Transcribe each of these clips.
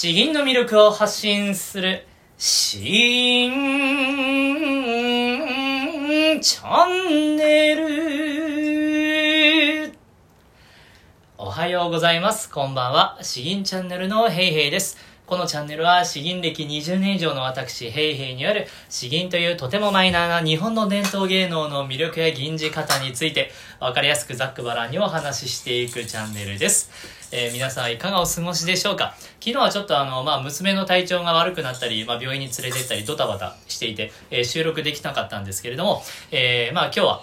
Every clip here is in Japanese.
詩吟の魅力を発信する詩吟チャンネルおはようございます。こんばんは。詩吟チャンネルのヘイヘイです。このチャンネルは詩吟歴20年以上の私、ヘイヘイによる詩吟というとてもマイナーな日本の伝統芸能の魅力や吟じ方についてわかりやすくざっくばらんにお話ししていくチャンネルです。えー皆さんいかがお過ごしでしょうか？昨日はちょっとあの、まあ、娘の体調が悪くなったり、まあ、病院に連れてったりドタバタしていて、えー収録できなかったんですけれども、えーまあ今日は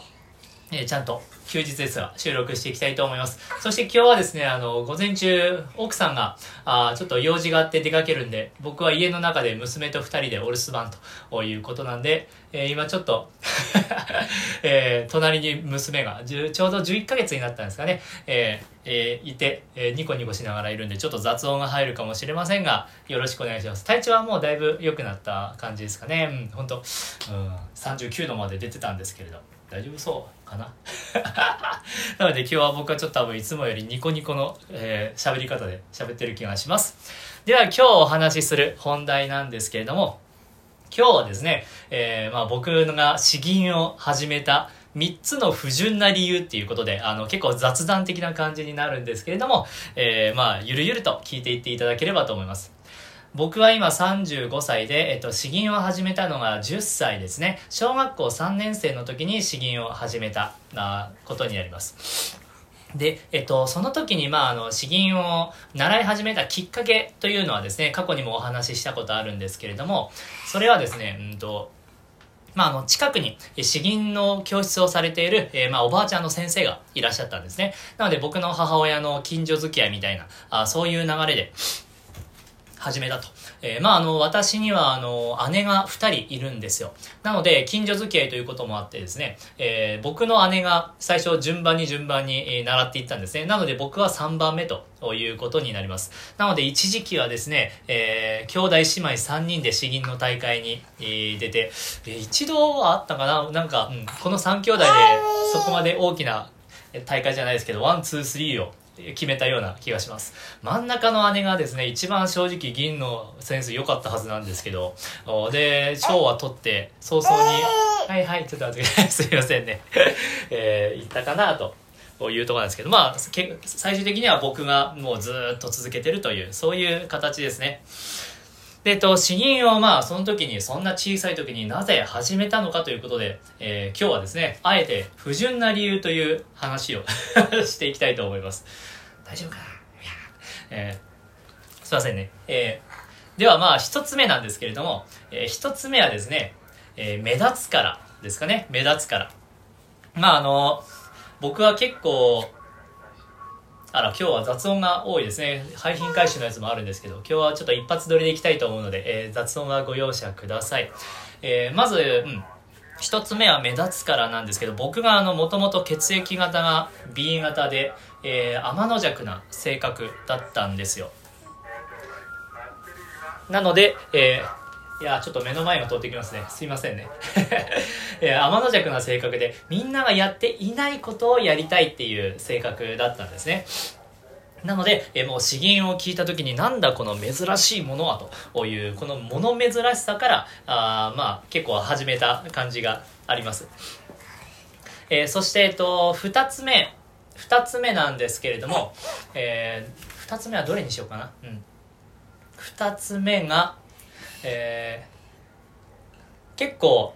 えちゃんと休日ですが収録していきたいと思います。そして今日はですね、あの、午前中、奥さんが、あちょっと用事があって出かけるんで、僕は家の中で娘と二人でお留守番ということなんで、えー今ちょっと、えー隣に娘が、ちょうど11ヶ月になったんですかね、えーえーいて、えーニコニコしながらいるんで、ちょっと雑音が入るかもしれませんが、よろしくお願いします。体調はもうだいぶ良くなった感じですかね。うん、本当うん、39度まで出てたんですけれど。大丈夫そうかな？なので今日は僕はちょっと多分いつもよりニコニコの喋、えーり方で喋ってる気がします。では今日お話しする本題なんですけれども、今日はですね、えーまあ僕が詩吟を始めた3つの不純な理由っていうことで、あの結構雑談的な感じになるんですけれども、えーまあゆるゆると聞いていっていただければと思います。僕は今35歳で、えっと、詩吟を始めたのが10歳ですね。小学校3年生の時に詩吟を始めたあことになります。で、えっと、その時に、まあ、あの、詩吟を習い始めたきっかけというのはですね、過去にもお話ししたことあるんですけれども、それはですね、うんと、まあ、あの、近くに詩吟の教室をされている、えーまあ、おばあちゃんの先生がいらっしゃったんですね。なので、僕の母親の近所付き合いみたいな、あそういう流れで、始めたと。えーまあ、あの、私には、あの、姉が2人いるんですよ。なので、近所付き合いということもあってですね、えー僕の姉が最初順番に順番に、習っていったんですね。なので、僕は3番目ということになります。なので、一時期はですね、えー兄弟姉妹3人で詩吟の大会に、出て、えー一度はあったかな？なんか、うんこの3兄弟でそこまで大きな大会じゃないですけど、 one, two, three を決めたような気がします。真ん中の姉がですね、一番正直吟のセンス良かったはずなんですけど、おで、賞は取って、早々に、はいはい、ちょっと待って。すいませんね。えー、言ったかなと。いうところなんですけど、まあ、け最終的には僕がもうずーっと続けてるという、そういう形ですね。で、えっと、詩吟をまあ、その時に、そんな小さい時になぜ始めたのかということで、えー今日はですね、あえて不純な理由という話を していきたいと思います。大丈夫かな？いやえーすいませんね。えーではまあ、一つ目なんですけれども、えー一つ目はですね、えー目立つからですかね。目立つから。まあ、あの、僕は結構、あら、今日は雑音が多いですね。廃品回収のやつもあるんですけど、今日はちょっと一発撮りでいきたいと思うので、えー雑音はご容赦ください。えーまず、うん。一つ目は目立つからなんですけど、僕があの、もともと血液型が B 型で、えー、天の弱な性格だったんですよ。なので、えーいや、ちょっと目の前が通ってきますね。すいませんね。えー天の弱な性格で、みんながやっていないことをやりたいっていう性格だったんですね。なので、えもう詩吟を聞いた時になんだこの珍しいものはという、この物珍しさから、あまあ結構始めた感じがあります。えーそして、えっと、二つ目。二つ目なんですけれども、えー二つ目はどれにしようかな。うん。二つ目が、えー結構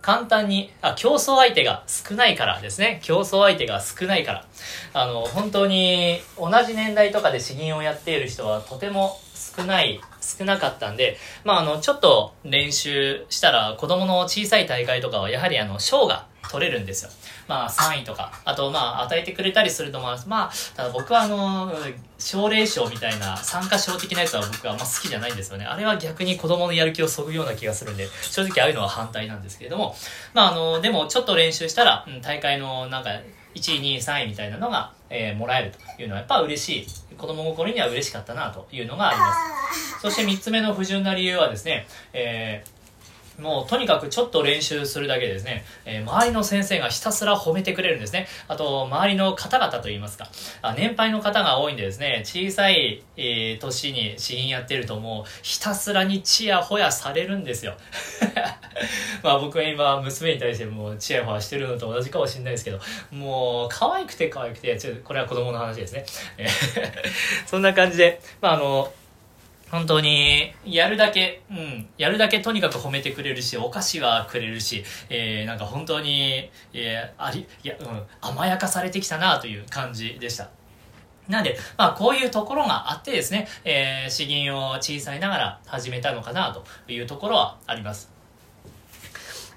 簡単にあ競争相手が少ないからですね。競争相手が少ないから。あの本当に同じ年代とかで詩吟をやっている人はとても少ない少なかったんで、まあ、あのちょっと練習したら子供の小さい大会とかはやはりあの賞が取れるんですよ。まあ3位とか。あとまあ与えてくれたりすると思います。まあただ僕はあの奨励賞みたいな参加賞的なやつは僕はあんま好きじゃないんですよね。あれは逆に子供のやる気をそぐような気がするんで正直ああいうのは反対なんですけれども。まああのでもちょっと練習したら、うん大会のなんか1位2位3位みたいなのが、えーもらえるというのはやっぱ嬉しい。子供心には嬉しかったなというのがあります。そして3つ目の不純な理由はですね、えーもうとにかくちょっと練習するだけでですね、えー、周りの先生がひたすら褒めてくれるんですね。あと、周りの方々といいますか、あ年配の方が多いんでですね、小さい、えー、年に詩吟やってるともうひたすらにチヤホヤされるんですよ。まあ僕は今娘に対してもうチヤホヤしてるのと同じかもしれないですけど、もう可愛くて可愛くて、ちょっとこれは子供の話ですね。そんな感じで、まああの、本当に、やるだけ、うん、やるだけとにかく褒めてくれるし、お菓子はくれるし、えー、なんか本当に、えー、あり、いや、うん、甘やかされてきたなという感じでした。なんで、まあ、こういうところがあってですね、えー、詩吟を小さいながら始めたのかなというところはあります。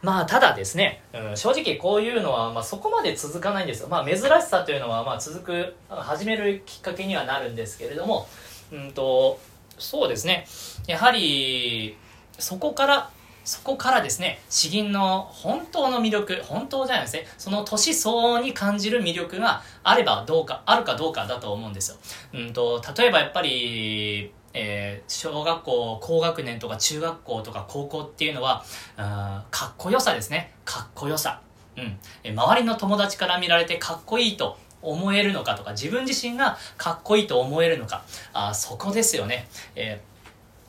まあ、ただですね、うん、正直こういうのは、まあ、そこまで続かないんですよ。まあ、珍しさというのは、まあ、続く、始めるきっかけにはなるんですけれども、うんと、そうですね。やはり、そこから、そこからですね、詩吟の本当の魅力、本当じゃないですね、その年相応に感じる魅力があればどうか、あるかどうかだと思うんですよ。うんと、例えばやっぱり、えー、小学校高学年とか中学校とか高校っていうのはあかっこよさですねかっこよさ、うん、周りの友達から見られてかっこいいと思えるのかとか、自分自身がかっこいいと思えるのか、あそこですよね。えー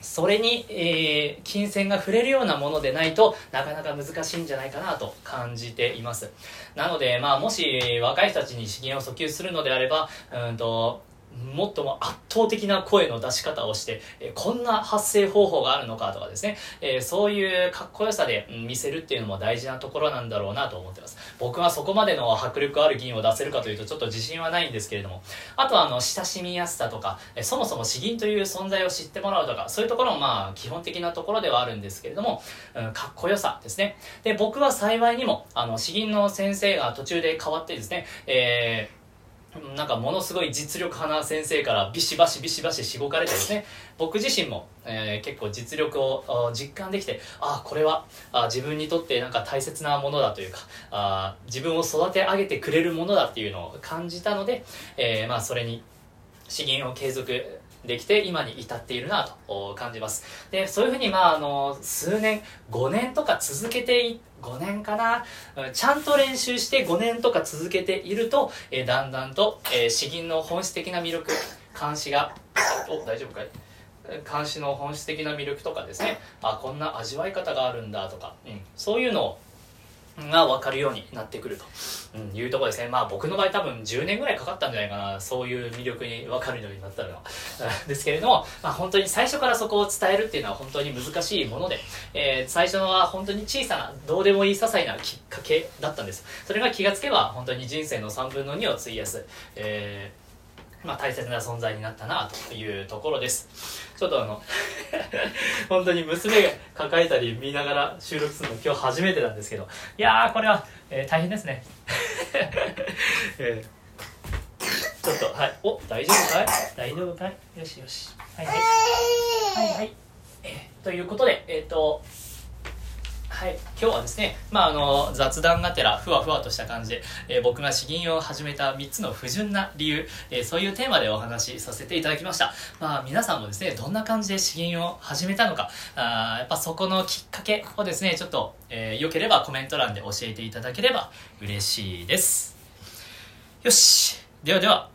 それに、えー、金銭が触れるようなものでないとなかなか難しいんじゃないかなと感じていますなので、まあ、もし若い人たちに資金を訴求するのであればうんともっとも圧倒的な声の出し方をして、えこんな発声方法があるのかとかですね、えそういうかっこよさで見せるっていうのも大事なところなんだろうなと思ってます。僕はそこまでの迫力ある銀を出せるかというとちょっと自信はないんですけれども、あとはあの、親しみやすさとか、えそもそも詩吟という存在を知ってもらうとか、そういうところもまあ基本的なところではあるんですけれども、うん、かっこよさですね。で、僕は幸いにも、あの、詩吟の先生が途中で変わってですね、えーなんかものすごい実力派な先生からビシバシビシバシしごかれてですね。僕自身も、えー、結構実力を実感できてああこれはあ自分にとってなんか大切なものだというかあ自分を育て上げてくれるものだっていうのを感じたので、えー、まあそれに資源を継続できて今に至っているなと感じます。でそういうふうにまああの数年5年とか続けてい5年かな？ちゃんと練習して5年とか続けていると、えー、だんだんと、えー、詩吟の本質的な魅力監視がお大丈夫かい？監視の本質的な魅力とかですね。あこんな味わい方があるんだとか、うん、そういうのをが分かるようになってくると、うん、いうところですね。まあ僕の場合多分10年ぐらいかかったんじゃないかな。そういう魅力に分かるようになったのは。ですけれども、まあ本当に最初からそこを伝えるっていうのは本当に難しいもので、えー、最初は本当に小さな、どうでもいい些細なきっかけだったんです。それが気がつけば本当に人生の3分の2を費やす、えーまあ、大切な存在になったなというところです。ちょっとあの 本当に娘が抱えたり見ながら収録するの今日初めてなんですけど。いやーこれは、えー、大変ですね、えー、ちょっとはい。お大丈夫かい？大丈夫かい？よしよし。はいはい。はいはい、えー、ということでえっ、ー、と、今日はですね、まあ、あの雑談がてらふわふわとした感じで、えー、僕が詩吟を始めた3つの不純な理由、えー、そういうテーマでお話しさせていただきました、まあ、皆さんもですねどんな感じで詩吟を始めたのかあやっぱそこのきっかけをですねちょっと、えー、よければコメント欄で教えていただければ嬉しいです。よし。ではでは、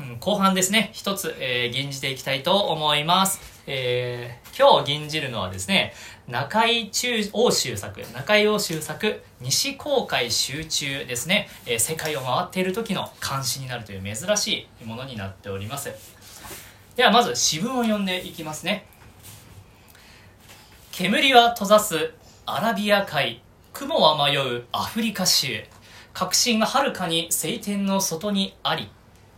うん、後半ですね。一つ、えー、吟じていきたいと思います。えー、今日吟じるのはですね、中井中欧州作、中井欧州作、西航海集中ですね、えー、世界を回っている時の監視になるという珍しいものになっております。ではまず詩文を読んでいきますね。煙は閉ざすアラビア海、雲は迷うアフリカ州、革新がはるかに晴天の外にあり、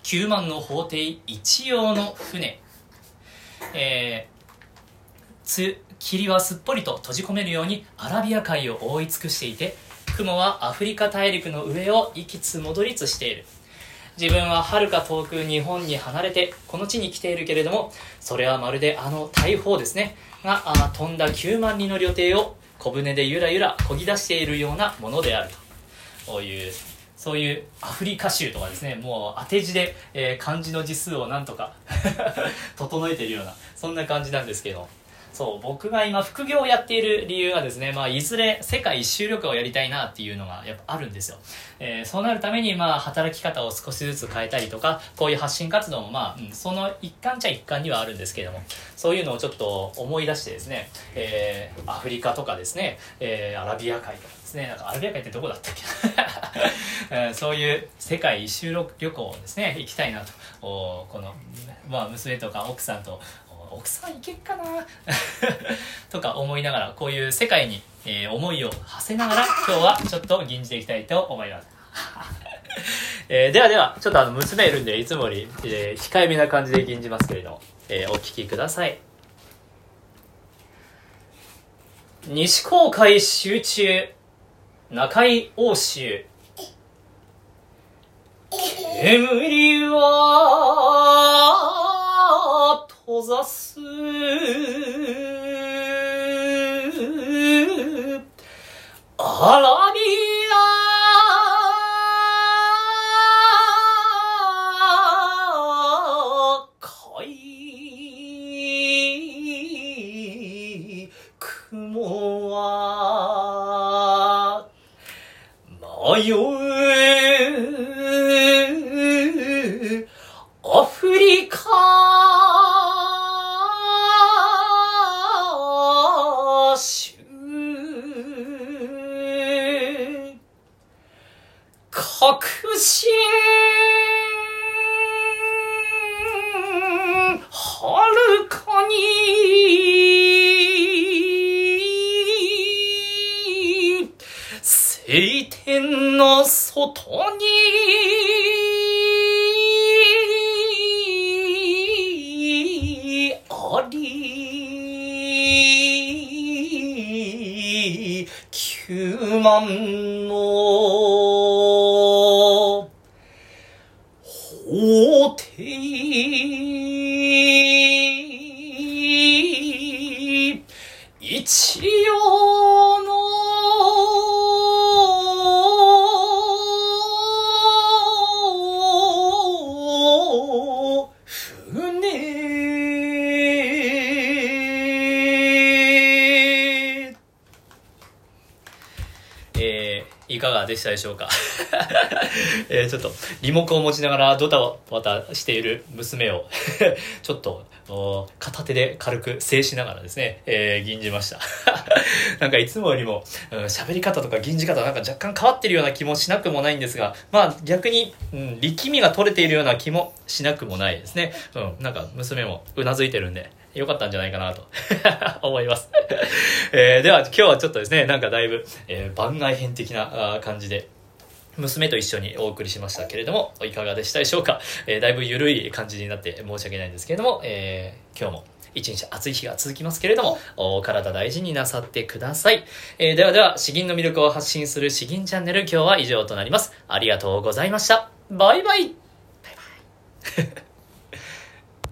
9万の法廷一様の船、えー、霧はすっぽりと閉じ込めるようにアラビア海を覆い尽くしていて雲はアフリカ大陸の上を行きつ戻りつしている。自分ははるか遠く日本に離れてこの地に来ているけれどもそれはまるであの大砲ですね。が飛んだ9万人の旅程を小舟でゆらゆら漕ぎ出しているようなものであると。いうそういうアフリカ州とかですね。もう当て字で、えー、漢字の字数をなんとか 整えているようなそんな感じなんですけど。そう、僕が今副業をやっている理由はですね、まあ、いずれ世界一周旅行をやりたいなっていうのがやっぱあるんですよ。えー、そうなるために、まあ、働き方を少しずつ変えたりとか、こういう発信活動も、まあ、うん、その一環ちゃ一環にはあるんですけれども、そういうのをちょっと思い出してですね、えー、アフリカとかですね、えー、アラビア海とかですね、なんかアラビア海ってどこだったっけ、えー、そういう世界一周旅行をですね、行きたいなと、おこの、まあ、娘とか奥さんと奥さんいけっかな？とか思いながらこういう世界に、えー、思いを馳せながら今日はちょっと吟じていきたいと思います。えー、ではではちょっとあの娘いるんでいつもより、えー、控えめな感じで吟じますけれども、えー、お聞きください。西公海集中中井欧州 煙は閉ざす。アラ晴天の外にあり九万の法廷一でしたでしょうか？え、ちょっとリモコンを持ちながらドタバタしている娘を ちょっと片手で軽く制しながらですね、えー、吟じました。なんかいつもよりも喋、うん、り方とか吟じ方なんか若干変わってるような気もしなくもないんですがまあ逆に、うん、力みが取れているような気もしなくもないですね。うんなんか娘もうなずいてるんで良かったんじゃないかなと 思いますえー、では今日はちょっとですね、なんかだいぶ、えー、番外編的な感じで、娘と一緒にお送りしましたけれども、いかがでしたでしょうか、えー、だいぶ緩い感じになって申し訳ないんですけれども、えー、今日も一日暑い日が続きますけれども、お体大事になさってください。えー、ではでは、詩吟の魅力を発信する詩吟チャンネル、今日は以上となります。ありがとうございました。バイバイバイバイ